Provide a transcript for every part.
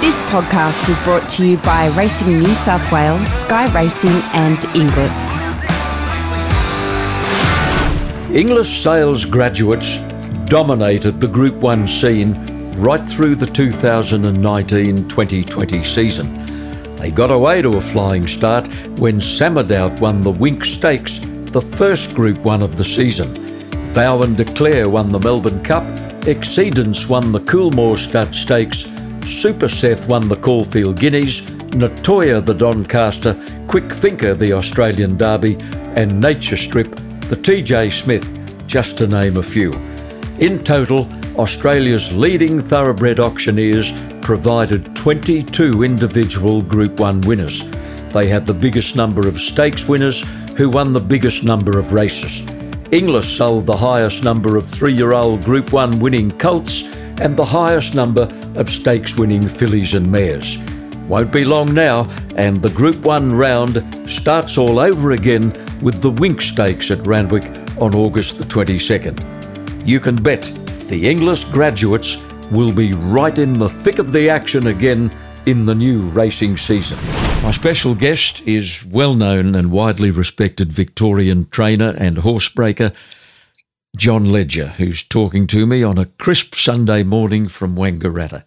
This podcast is brought to you by Racing New South Wales, Sky Racing, and Inglis. Inglis sales graduates dominated the Group 1 scene right through the 2019 2020 season. They got away to a flying start when Samadoubt won the Winx Stakes, the first Group 1 of the season. Vow and Declare won the Melbourne Cup, Exceedance won the Coolmore Stud Stakes, Super Seth won the Caulfield Guineas, Nettoyer the Doncaster, Quick Thinker the Australian Derby, and Nature Strip the TJ Smith, just to name a few. In total, Australia's leading thoroughbred auctioneers provided 22 individual Group 1 winners. They had the biggest number of stakes winners who won the biggest number of races. Inglis sold the highest number of three year old Group 1 winning colts and the highest number of stakes winning fillies and mares. Won't be long now, and the Group 1 round starts all over again with the Winx Stakes at Randwick on August the 22nd. You can bet the Inglis graduates will be right in the thick of the action again in the new racing season. My special guest is well known and widely respected Victorian trainer and horsebreaker, John Ledger, who's talking to me on a crisp Sunday morning from Wangaratta.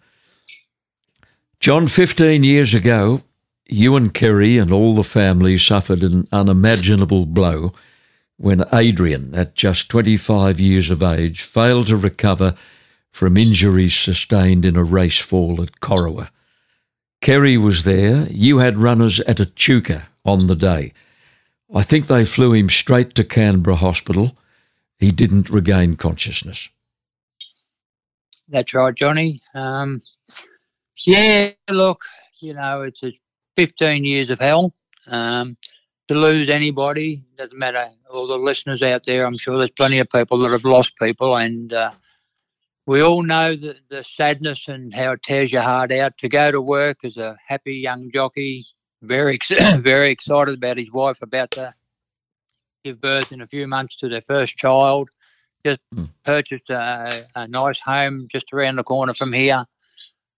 John, 15 years ago, you and Kerry and all the family suffered an unimaginable blow when Adrian, at just 25 years of age, failed to recover from injuries sustained in a race fall at Corowa. Kerry was there. You had runners at Echuca on the day. I think they flew him straight to Canberra Hospital. He didn't regain consciousness. That's right, Johnny. Um, yeah, look, you know, it's a 15 years of hell. Um, to lose anybody, doesn't matter. All the listeners out there, I'm sure there's plenty of people that have lost people, and uh, we all know the, the sadness and how it tears your heart out. To go to work as a happy young jockey, very very excited about his wife about to give birth in a few months to their first child. Just mm. purchased a, a nice home just around the corner from here.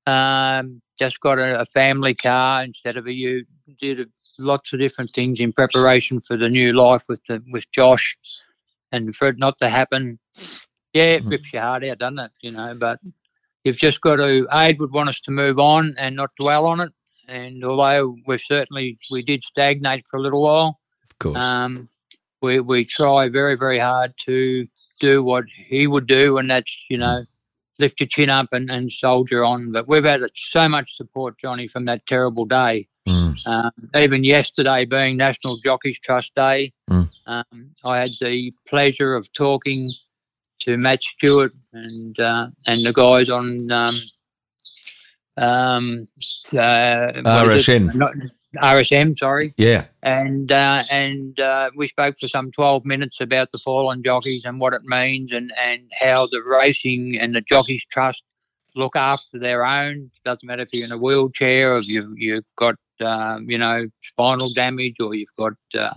Um, just got a, a, family car instead of a you did lots of different things in preparation for the new life with the with Josh, and for it not to happen, yeah, it mm-hmm. rips your heart out, doesn't it? You know, but you've just got to. Aid would want us to move on and not dwell on it. And although we've certainly we did stagnate for a little while, of course, um, we we try very very hard to do what he would do, and that's you know lift your chin up and, and soldier on. But we've had so much support, Johnny, from that terrible day. Mm. Um, even yesterday, being National Jockeys Trust Day, mm. um, I had the pleasure of talking to Matt Stewart and uh, and the guys on um, um, uh, RSN. RSM, sorry. Yeah. And uh, and uh, we spoke for some 12 minutes about the fallen jockeys and what it means and, and how the racing and the jockeys trust look after their own. It doesn't matter if you're in a wheelchair or if you've, you've got, uh, you know, spinal damage or you've got uh,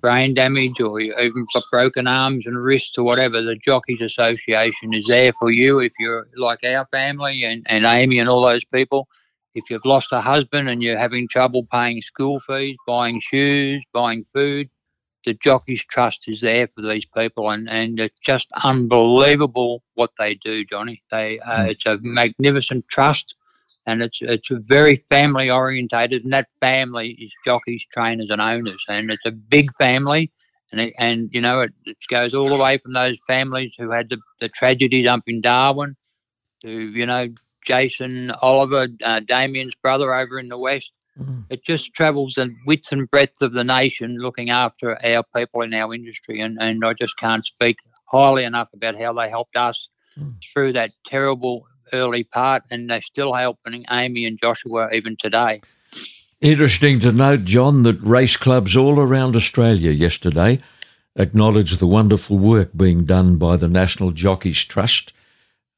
brain damage or you even got broken arms and wrists or whatever. The Jockeys Association is there for you if you're like our family and, and Amy and all those people if you've lost a husband and you're having trouble paying school fees, buying shoes, buying food, the Jockeys Trust is there for these people, and, and it's just unbelievable what they do, Johnny. They uh, mm. it's a magnificent trust, and it's it's very family orientated, and that family is jockeys, trainers, and owners, and it's a big family. And, it, and you know it, it goes all the way from those families who had the, the tragedies up in Darwin to you know Jason Oliver, uh, Damien's brother over in the West. Mm. It just travels the width and breadth of the nation looking after our people in our industry. And, and I just can't speak highly enough about how they helped us mm. through that terrible early part. And they're still helping Amy and Joshua even today. Interesting to note, John, that race clubs all around Australia yesterday acknowledged the wonderful work being done by the National Jockeys Trust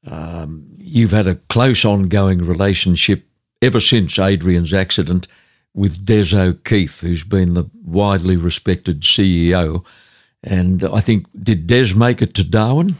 um, you've had a close ongoing relationship ever since Adrian's accident with Des O'Keefe, who's been the widely respected CEO. And I think, did Des make it to Darwin?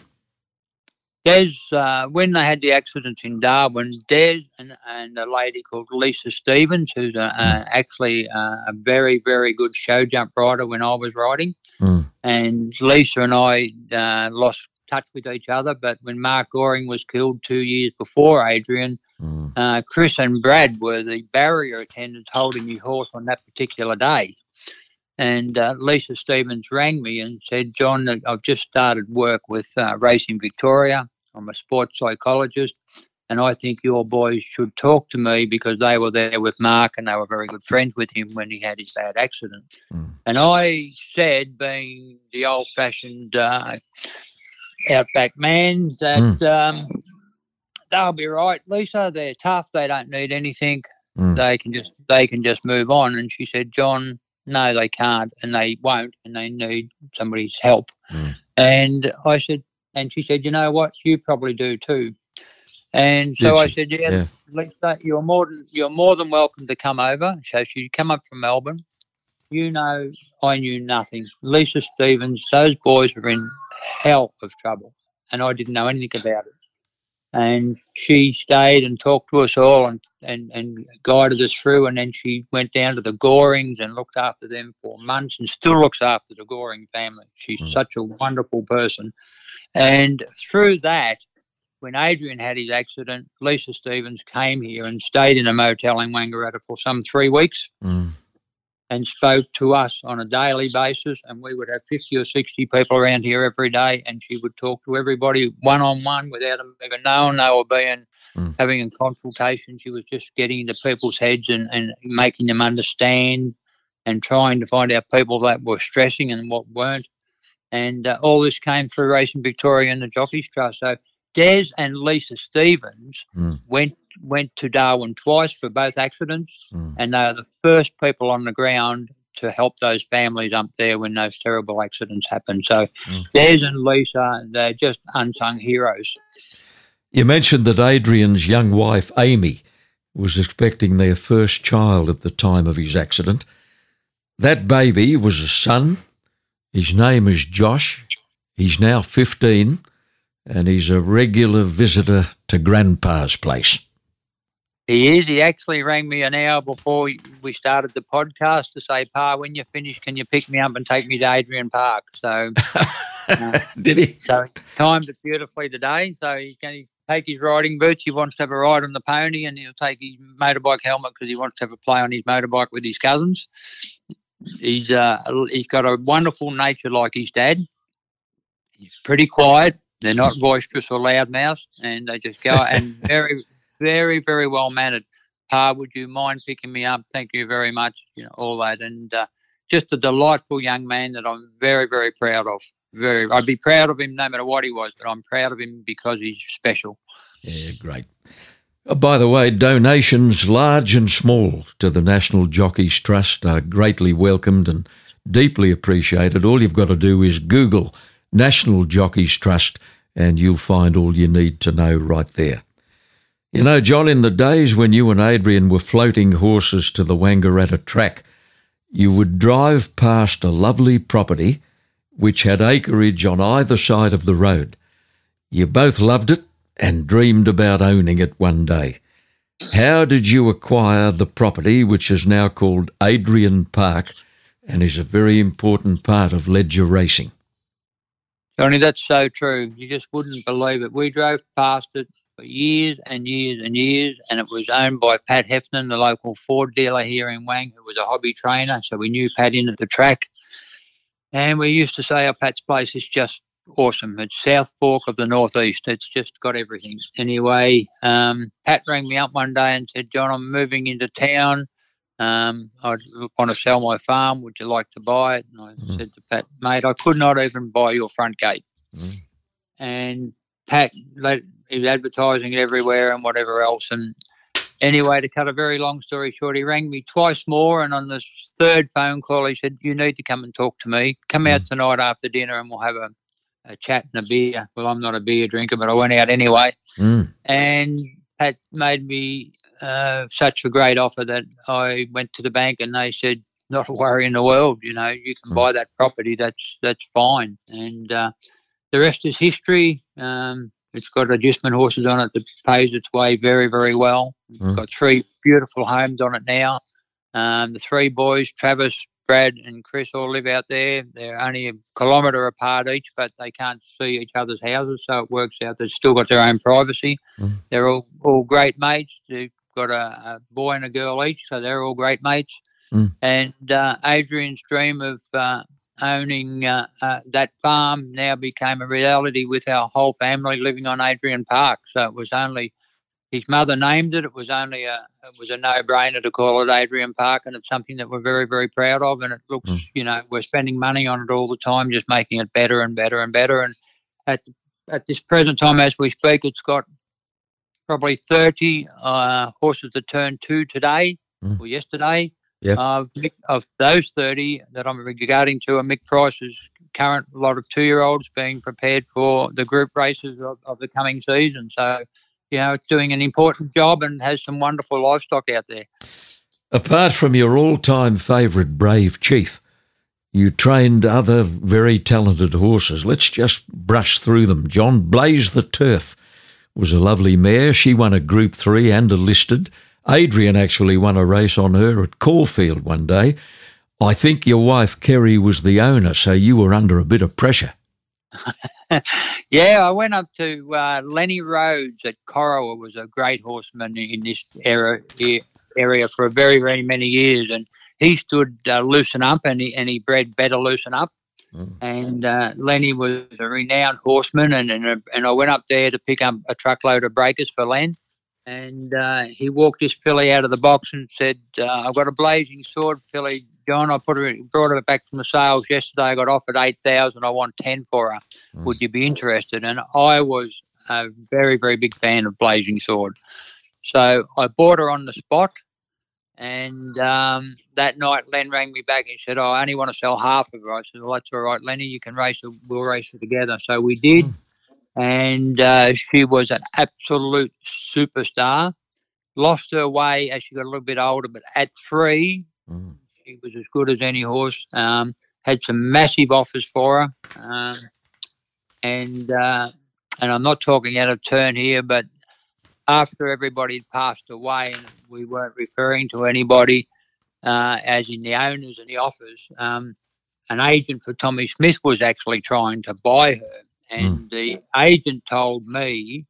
Des, uh, when they had the accidents in Darwin, Des and, and a lady called Lisa Stevens, who's a, uh, actually a very, very good show jump rider when I was riding. Mm. And Lisa and I uh, lost touch with each other. But when Mark Goring was killed two years before Adrian, Mm. uh, Chris and Brad were the barrier attendants holding the horse on that particular day. And uh, Lisa Stevens rang me and said, John, I've just started work with uh, Racing Victoria. I'm a sports psychologist. And I think your boys should talk to me because they were there with Mark and they were very good friends with him when he had his bad accident. Mm. And I said, being the old fashioned uh, outback man, that um, they'll be right, Lisa. They're tough. They don't need anything. Mm. They can just they can just move on. And she said, John, no, they can't, and they won't, and they need somebody's help. Mm. And I said, and she said, you know what, you probably do too. And so Did I she? said, yeah, Yeah. Lisa, you're more than you're more than welcome to come over. So she'd come up from Melbourne. You know, I knew nothing. Lisa Stevens, those boys were in hell of trouble, and I didn't know anything about it. And she stayed and talked to us all and, and, and guided us through. And then she went down to the Gorings and looked after them for months and still looks after the Goring family. She's Mm. such a wonderful person. And through that, when Adrian had his accident, Lisa Stevens came here and stayed in a motel in Wangaratta for some three weeks Mm. And spoke to us on a daily basis. And we would have 50 or 60 people around here every day. And she would talk to everybody one on one without them even knowing they were being Mm. having a consultation. She was just getting into people's heads and, and making them understand and trying to find out people that were stressing and what weren't. And uh, all this came through Racing Victoria and the Jockeys Trust. So Des and Lisa Stevens Mm. went went to Darwin twice for both accidents Mm. and they are the first people on the ground to help those families up there when those terrible accidents happen. So Mm. Des and Lisa, they're just unsung heroes. You mentioned that Adrian's young wife, Amy, was expecting their first child at the time of his accident. That baby was a son. His name is Josh. He's now 15 and he's a regular visitor to Grandpa's place. He is. He actually rang me an hour before we started the podcast to say, Pa, when you're finished, can you pick me up and take me to Adrian Park? So, Did he? so he timed it beautifully today. So he's going to take his riding boots. He wants to have a ride on the pony, and he'll take his motorbike helmet because he wants to have a play on his motorbike with his cousins. He's uh, he's got a wonderful nature like his dad. He's pretty quiet. They're not boisterous or loudmouth, and they just go and very, very, very well mannered. Pa, would you mind picking me up? Thank you very much. You know all that, and uh, just a delightful young man that I'm very, very proud of. Very, I'd be proud of him no matter what he was, but I'm proud of him because he's special. Yeah, great. Uh, By the way, donations large and small to the National Jockeys Trust are greatly welcomed and deeply appreciated. All you've got to do is Google National Jockeys Trust and you'll find all you need to know right there. You know, John, in the days when you and Adrian were floating horses to the Wangaratta track, you would drive past a lovely property which had acreage on either side of the road. You both loved it and dreamed about owning it one day. How did you acquire the property, which is now called Adrian Park and is a very important part of Ledger Racing? Johnny, that's so true. You just wouldn't believe it. We drove past it for years and years and years, and it was owned by Pat Heffernan, the local Ford dealer here in Wang, who was a hobby trainer. So we knew Pat in at the track. And we used to say, oh, Pat's place is just awesome. It's South Fork of the Northeast. It's just got everything. Anyway, um, Pat rang me up one day and said, John, I'm moving into town. Um, I want to sell my farm. Would you like to buy it? And I Mhm. said to Pat, mate, I could not even buy your front gate. Mhm. And Pat, let, he was advertising it everywhere and whatever else. And anyway, to cut a very long story short, he rang me twice more. And on the third phone call, he said, You need to come and talk to me. Come out tonight after dinner and we'll have a, a chat and a beer. Well, I'm not a beer drinker, but I went out anyway Mm. and Pat made me uh, such a great offer that I went to the bank and they said, "Not a worry in the world. You know, you can Mm. buy that property. That's that's fine." And uh, the rest is history. Um, It's got agistment horses on it that pays its way very, very well. It's Mm. got three beautiful homes on it now. Um, the three boys, Travis, Brad, and Chris, all live out there. They're only a kilometre apart each, but they can't see each other's houses, so it works out. They've still got their own privacy. Mm. They're all, all great mates. They've got a, a boy and a girl each, so they're all great mates. Mm. And uh, Adrian's dream of uh, owning uh, uh, that farm now became a reality with our whole family living on Adrian Park. So it was only his mother named it. It was only a it was a no brainer to call it Adrian Park, and it's something that we're very very proud of. And it looks, Mm. you know, we're spending money on it all the time, just making it better and better and better. And at at this present time, as we speak, it's got probably 30 uh, horses that turned two today Mm. or yesterday. Yep. Of, of those 30 that I'm regarding to are Mick Price's current lot of two year olds being prepared for the group races of, of the coming season. So, you know, it's doing an important job and has some wonderful livestock out there. Apart from your all time favourite Brave Chief, you trained other very talented horses. Let's just brush through them. John Blaze the Turf was a lovely mare. She won a Group 3 and a listed. Adrian actually won a race on her at Caulfield one day. I think your wife Kerry was the owner, so you were under a bit of pressure. yeah, I went up to uh, Lenny Rhodes at Corowa, was a great horseman in this era, area for a very, very many years. And he stood uh, loosen up and he, and he bred better loosen up. Mm. And uh, Lenny was a renowned horseman, and and, and I went up there to pick up a truckload of breakers for Len. And uh, he walked this filly out of the box and said, uh, "I've got a blazing sword filly, John. I put her, brought her back from the sales yesterday. I got offered eight thousand. I want ten for her. Mm. Would you be interested?" And I was a very, very big fan of Blazing Sword, so I bought her on the spot. And um, that night, Len rang me back and said, oh, "I only want to sell half of her." I said, "Well, that's all right, Lenny. You can race her. We'll race her together." So we did, Mm. and uh, she was an absolute superstar. Lost her way as she got a little bit older, but at three, Mm. she was as good as any horse. Um, had some massive offers for her, um, and uh, and I'm not talking out of turn here, but after everybody had passed away and we weren't referring to anybody, uh, as in the owners and the offers, um, an agent for Tommy Smith was actually trying to buy her, and the agent told me.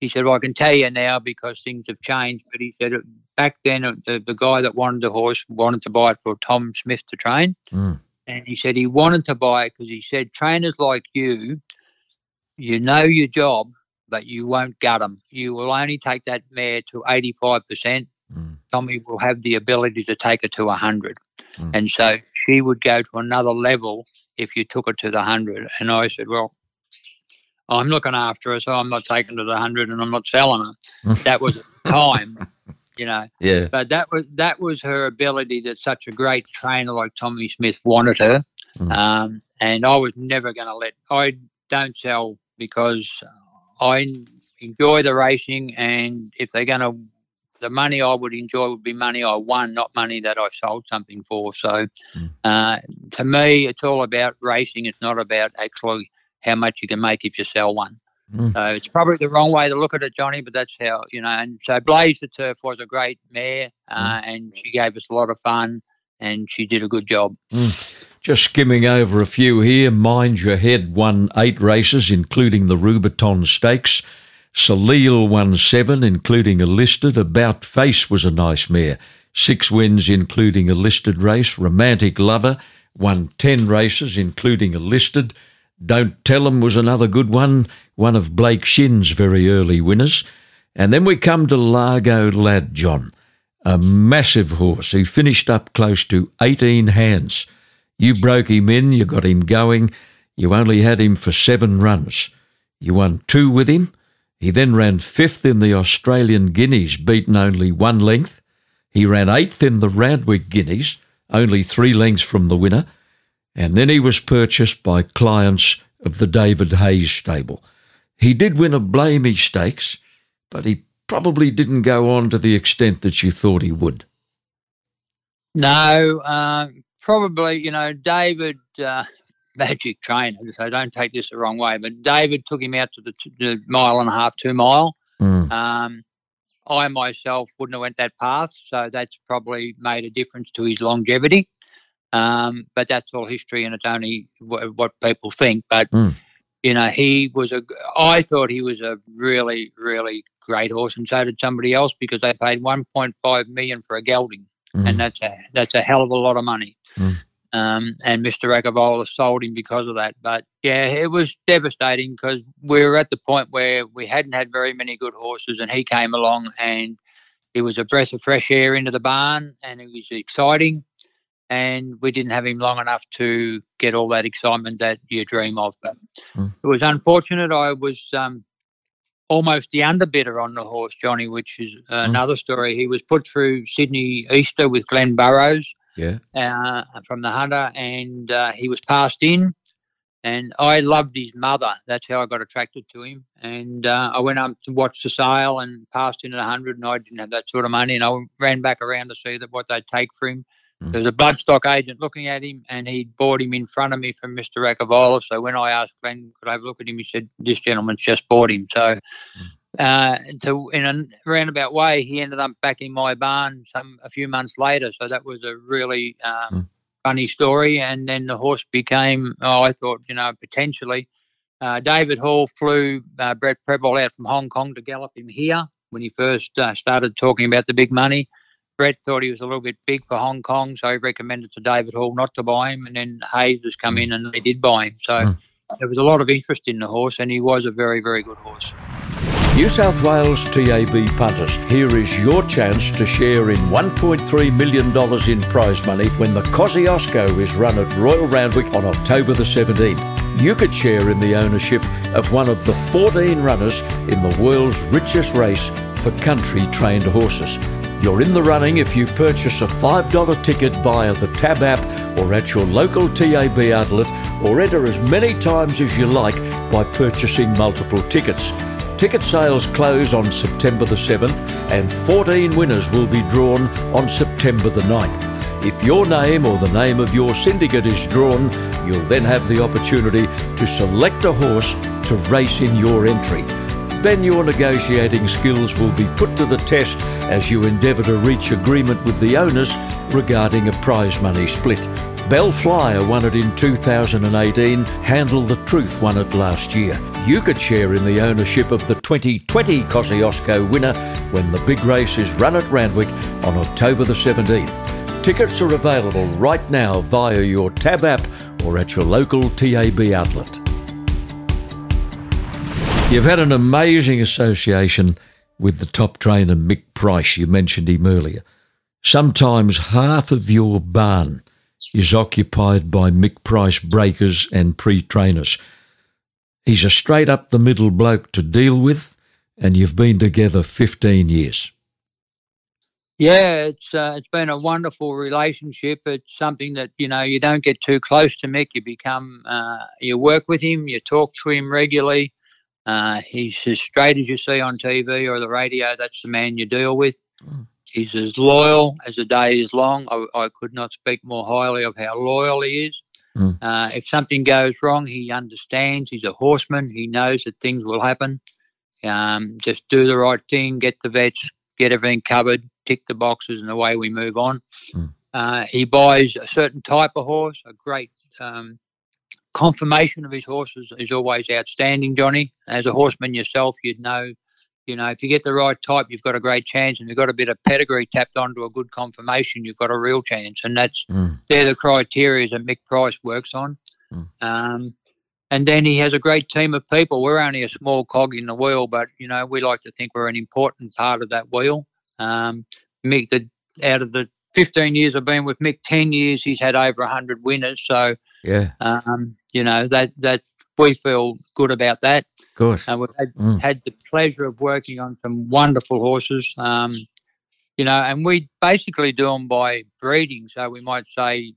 He said, well, I can tell you now because things have changed. But he said, back then, uh, the, the guy that wanted the horse wanted to buy it for Tom Smith to train. Mm. And he said he wanted to buy it because he said, trainers like you, you know your job, but you won't gut them. You will only take that mare to 85%. Mm. Tommy will have the ability to take it to 100. Mm. And so she would go to another level if you took her to the 100. And I said, well, I'm looking after her, so I'm not taking her to the 100 and I'm not selling her. that was time, you know. Yeah. But that was that was her ability that such a great trainer like Tommy Smith wanted her. Mm. Um, and I was never going to let, I don't sell because I enjoy the racing. And if they're going to, the money I would enjoy would be money I won, not money that I sold something for. So Mm. uh, to me, it's all about racing. It's not about actually how much you can make if you sell one. Mm. So it's probably the wrong way to look at it, Johnny, but that's how, you know. And so Blaze the Turf was a great mare uh, and she gave us a lot of fun and she did a good job. Just skimming over a few here. Mind Your Head won eight races, including the Rubiton Stakes. Salil won seven, including a listed. About Face was a nice mare. Six wins, including a listed race. Romantic Lover won ten races, including a listed. Don't Tell 'em was another good one, one of Blake Shin's very early winners. And then we come to Largo Lad John, a massive horse who finished up close to 18 hands. You broke him in, you got him going, you only had him for seven runs. You won two with him. He then ran fifth in the Australian Guineas, beaten only one length. He ran eighth in the Randwick Guineas, only three lengths from the winner. And then he was purchased by clients of the David Hayes stable. He did win a Blamey Stakes, but he probably didn't go on to the extent that you thought he would. No, uh, probably, you know, David, uh, magic trainer, so don't take this the wrong way. But David took him out to the, t- the mile and a half, two mile. Mm. Um, I myself wouldn't have went that path, so that's probably made a difference to his longevity. Um, but that's all history, and it's only w- what people think. But Mm. you know, he was a. I thought he was a really, really great horse, and so did somebody else because they paid 1.5 million for a gelding, Mm. and that's a that's a hell of a lot of money. Mm. Um, and Mr. Racavola sold him because of that. But yeah, it was devastating because we were at the point where we hadn't had very many good horses, and he came along and he was a breath of fresh air into the barn, and it was exciting. And we didn't have him long enough to get all that excitement that you dream of. But Mm. it was unfortunate. I was um, almost the underbidder on the horse, Johnny, which is another story. He was put through Sydney Easter with Glenn Burrows Yeah. uh, from the Hunter, and uh, he was passed in. And I loved his mother. That's how I got attracted to him. And uh, I went up to watch the sale and passed in at 100, and I didn't have that sort of money. And I ran back around to see that what they'd take for him. Mm. There was a bloodstock agent looking at him, and he bought him in front of me from Mr. Racavola. So when I asked Glenn, could I have a look at him, he said, This gentleman's just bought him. So uh, to, in a roundabout way, he ended up back in my barn some a few months later. So that was a really um, Mm. funny story. And then the horse became, oh, I thought, you know, potentially. Uh, David Hall flew uh, Brett Prebble out from Hong Kong to gallop him here when he first uh, started talking about the big money. Brett thought he was a little bit big for Hong Kong, so he recommended to David Hall not to buy him. And then Hayes has come in and they did buy him. So Mm. there was a lot of interest in the horse, and he was a very, very good horse. New South Wales TAB punters, here is your chance to share in $1.3 million in prize money when the Kosciuszko is run at Royal Randwick on October the 17th. You could share in the ownership of one of the 14 runners in the world's richest race for country trained horses. You're in the running if you purchase a $5 ticket via the Tab app or at your local TAB outlet or enter as many times as you like by purchasing multiple tickets. Ticket sales close on September the 7th and 14 winners will be drawn on September the 9th. If your name or the name of your syndicate is drawn, you'll then have the opportunity to select a horse to race in your entry. Then your negotiating skills will be put to the test as you endeavour to reach agreement with the owners regarding a prize money split. Belflyer won it in 2018, Handle the Truth won it last year. You could share in the ownership of the 2020 Kosciuszko winner when the big race is run at Randwick on October the 17th. Tickets are available right now via your Tab app or at your local TAB outlet. You've had an amazing association with the top trainer Mick Price. You mentioned him earlier. Sometimes half of your barn is occupied by Mick Price breakers and pre trainers. He's a straight up the middle bloke to deal with, and you've been together 15 years. Yeah, it's uh, it's been a wonderful relationship. It's something that you know you don't get too close to Mick. You become uh, you work with him, you talk to him regularly. Uh, he's as straight as you see on TV or the radio. That's the man you deal with. Mm. He's as loyal as the day is long. I, I could not speak more highly of how loyal he is. Mm. Uh, if something goes wrong, he understands. He's a horseman. He knows that things will happen. Um, just do the right thing, get the vets, get everything covered, tick the boxes, and away we move on. Mm. Uh, he buys a certain type of horse, a great um, conformation of his horses is always outstanding, Johnny. As a horseman yourself, you'd know, you know, if you get the right type, you've got a great chance, and you've got a bit of pedigree tapped onto a good conformation, you've got a real chance, and that's Mm. they're the criteria that Mick Price works on. Mm. Um, and then he has a great team of people. We're only a small cog in the wheel, but you know we like to think we're an important part of that wheel. Um, Mick, the, out of the 15 years I've been with Mick, 10 years he's had over 100 winners. So Yeah, um, you know that that we feel good about that. Course. And we've had, Mm. had the pleasure of working on some wonderful horses. Um, you know, and we basically do them by breeding. So we might say,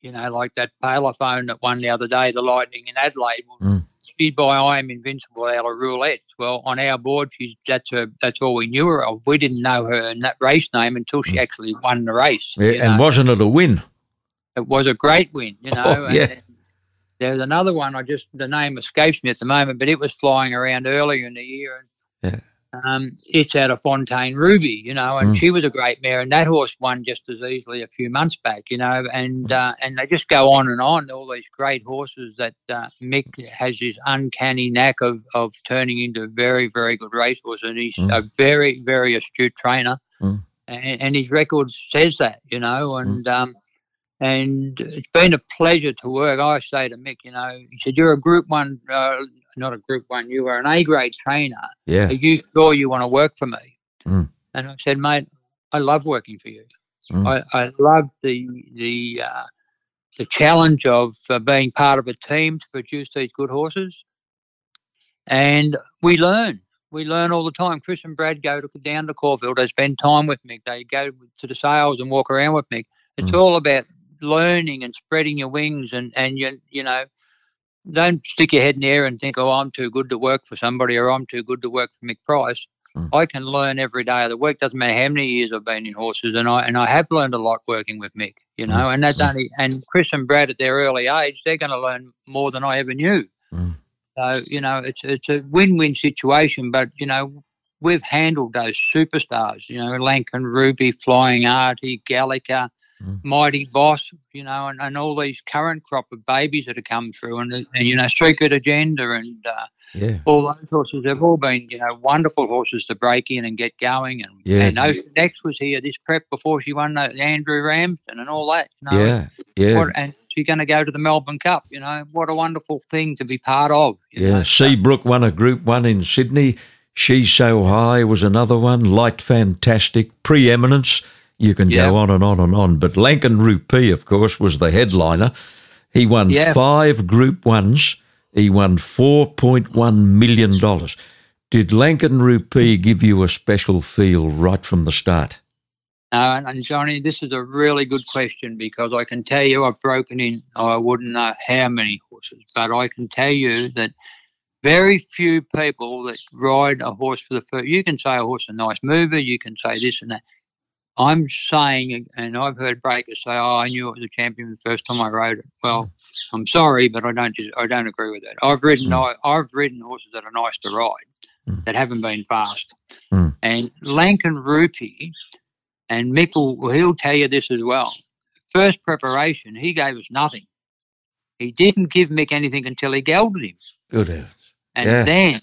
you know, like that Palaphone that won the other day, the Lightning in Adelaide. well, Mm. She's by I am invincible out of roulette. Well, on our board, she's that's her. That's all we knew her of. We didn't know her race name until she Mm. actually won the race. Yeah, and know. wasn't it a win? it was a great win. You know, Oh, yeah. and, There's another one. I just the name escapes me at the moment, but it was flying around earlier in the year, and Yeah. um, it's out of Fontaine Ruby, you know, and Mm. she was a great mare, and that horse won just as easily a few months back, you know, and uh, and they just go on and on. All these great horses that uh, Mick has this uncanny knack of of turning into very very good racehorse, and he's Mm. a very very astute trainer, Mm. and, and his record says that, you know, and um, and it's been a pleasure to work. I say to Mick, you know, he said, "You're a Group One, uh, not a Group One. You are an A grade trainer. Yeah. Are you sure you want to work for me?" Mm. And I said, "Mate, I love working for you. Mm. I, I love the the uh, the challenge of uh, being part of a team to produce these good horses, and we learn." We learn all the time. Chris and Brad go to, down to Caulfield. They spend time with Mick. They go to the sales and walk around with Mick. It's Mm. all about learning and spreading your wings and and you you know don't stick your head in the air and think oh i'm too good to work for somebody or i'm too good to work for mick price Mm. i can learn every day of the week doesn't matter how many years i've been in horses and i and i have learned a lot working with mick you know and that's Mm. only and chris and brad at their early age they're going to learn more than i ever knew Mm. so you know it's it's a win-win situation but you know we've handled those superstars you know Lankan Rupee flying artie gallica Mm. mighty boss, you know, and, and all these current crop of babies that have come through, and, and you know, Secret Agenda and uh, Yeah. all those horses. They've all been, you know, wonderful horses to break in and get going. And, Yeah. and Ocean X was here this prep before she won the Andrew Ramsden and all that. You know, Yeah. Yeah. What, and she's going to go to the Melbourne Cup. You know, what a wonderful thing to be part of. Yeah, know. Seabrook won a Group One in Sydney. She's so high was another one. Light, fantastic, preeminence. You can Yeah. go on and on and on. But Lankan Rupee, of course, was the headliner. He won Yeah. five Group Ones. He won four point one million dollars. Did Lankan Rupee give you a special feel right from the start? Uh, no, and, Johnny, this is a really good question because I can tell you I've broken in, I wouldn't know how many horses, but I can tell you that very few people that ride a horse for the first, you can say a horse is a nice mover, you can say this and that. I'm saying, and I've heard breakers say, "Oh, I knew it was a champion the first time I rode it." Well, I'm sorry, but I don't just, I don't agree with that. I've ridden I, I've ridden horses that are nice to ride, Mm. that haven't been fast. Mm. And Lankan Rupee and Mick will he'll tell you this as well. First preparation, he gave us nothing. He didn't give Mick anything until he gelded him, Good heavens. and Yeah. then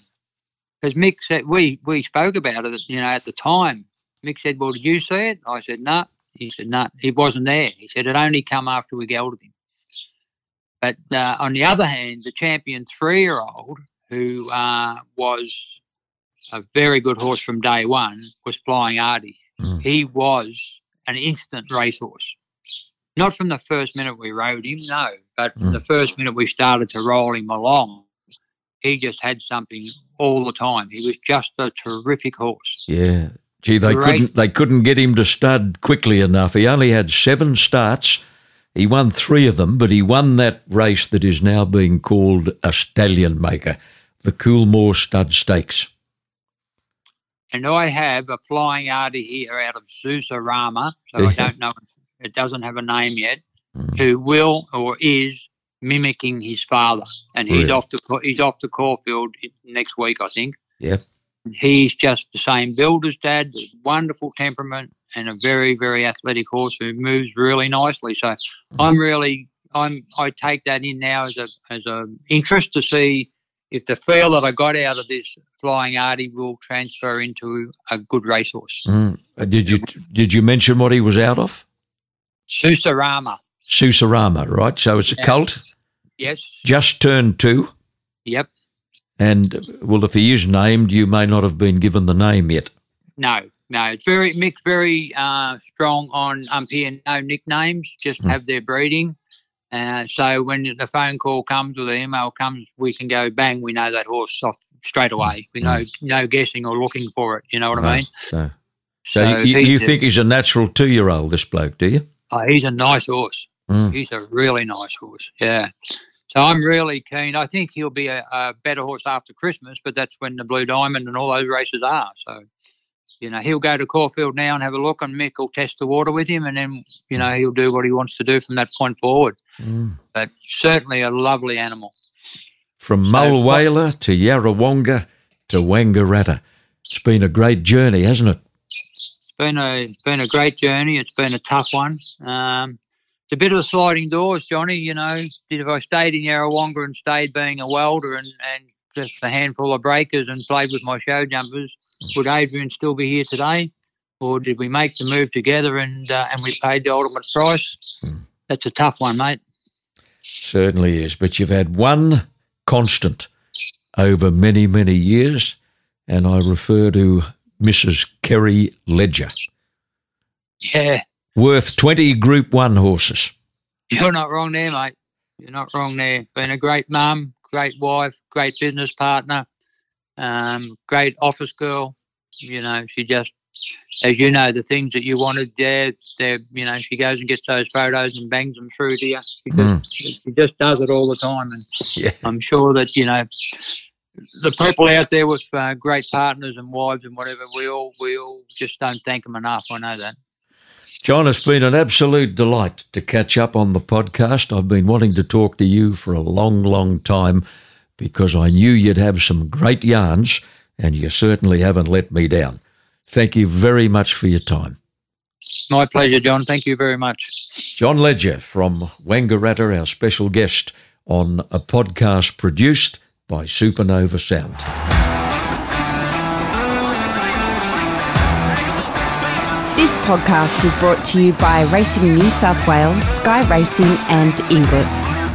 because Mick said we we spoke about it, you know, at the time. Mick said, "Well, did you see it?" I said, "No." He said, "No, he wasn't there." He said, "It only come after we gelded him." But uh, on the other hand, the champion three-year-old, who uh, was a very good horse from day one, was Flying Artie. Mm. He was an instant racehorse. Not from the first minute we rode him, no, but from Mm. the first minute we started to roll him along, he just had something all the time. He was just a terrific horse. Yeah. Gee, they Great. couldn't they couldn't get him to stud quickly enough. He only had seven starts. He won three of them, but he won that race that is now being called a stallion maker, the Coolmore Stud Stakes. And I have a flying artie here out of Zusa so I don't know, it doesn't have a name yet, Mm. who will or is mimicking his father. And he's Really? off to he's off to Caulfield next week, I think. Yep. He's just the same build as dad, wonderful temperament and a very, very athletic horse who moves really nicely. So I'm really I'm I take that in now as a as a interest to see if the feel that I got out of this flying artie will transfer into a good racehorse. Mm. Uh, Did you did you mention what he was out of? Susarama. Susarama, right? So it's a Yeah. cult, Yes. just turned two. Yep. And, well, if he is named, you may not have been given the name yet. No. No. It's very Mick's very uh, strong on um here no nicknames. Just Mm. have their breeding. Uh, so when the phone call comes or the email comes, we can go bang. We know that horse off straight away. We know no guessing or looking for it. You know what I mean? So, so, you, he's you a- think he's a natural two year old, this bloke, do you? Oh, he's a nice horse. Mm. He's a really nice horse. Yeah. So I'm really keen. I think he'll be a, a better horse after Christmas, but that's when the Blue Diamond and all those races are. So, you know, he'll go to Caulfield now and have a look, and Mick will test the water with him, and then you know he'll do what he wants to do from that point forward. Mm. But certainly a lovely animal. From So- Mulwala to Yarrawonga to Wangaratta. It's been a great journey, hasn't it? It's been a been a great journey. It's been a tough one. Um, it's a bit of a sliding doors, Johnny. You know, did if I stayed in Yarrawonga and stayed being a welder and, and just a handful of breakers and played with my show jumpers, would Adrian still be here today, or did we make the move together and uh, and we paid the ultimate price? That's a tough one, mate. Certainly is. But you've had one constant over many, many years, and I refer to Mrs. Kerry Ledger, Yeah, worth 20 Group 1 horses. you're not wrong there, mate. You're not wrong there. Been a great mum, great wife, great business partner, um, great office girl. You know, she just, as you know, the things that you wanted there, there, you know, she goes and gets those photos and bangs them through to you. She just, she just does it all the time. And Yeah. I'm sure that, you know, the people out there with uh, great partners and wives and whatever, we all, we all just don't thank them enough. I know that. John, it's been an absolute delight to catch up on the podcast. I've been wanting to talk to you for a long, long time because I knew you'd have some great yarns, and you certainly haven't let me down. Thank you very much for your time. My pleasure, John. Thank you very much. John Ledger from Wangaratta, our special guest on a podcast produced by Supernova Sound. This podcast is brought to you by Racing New South Wales, Sky Racing, and Inglis.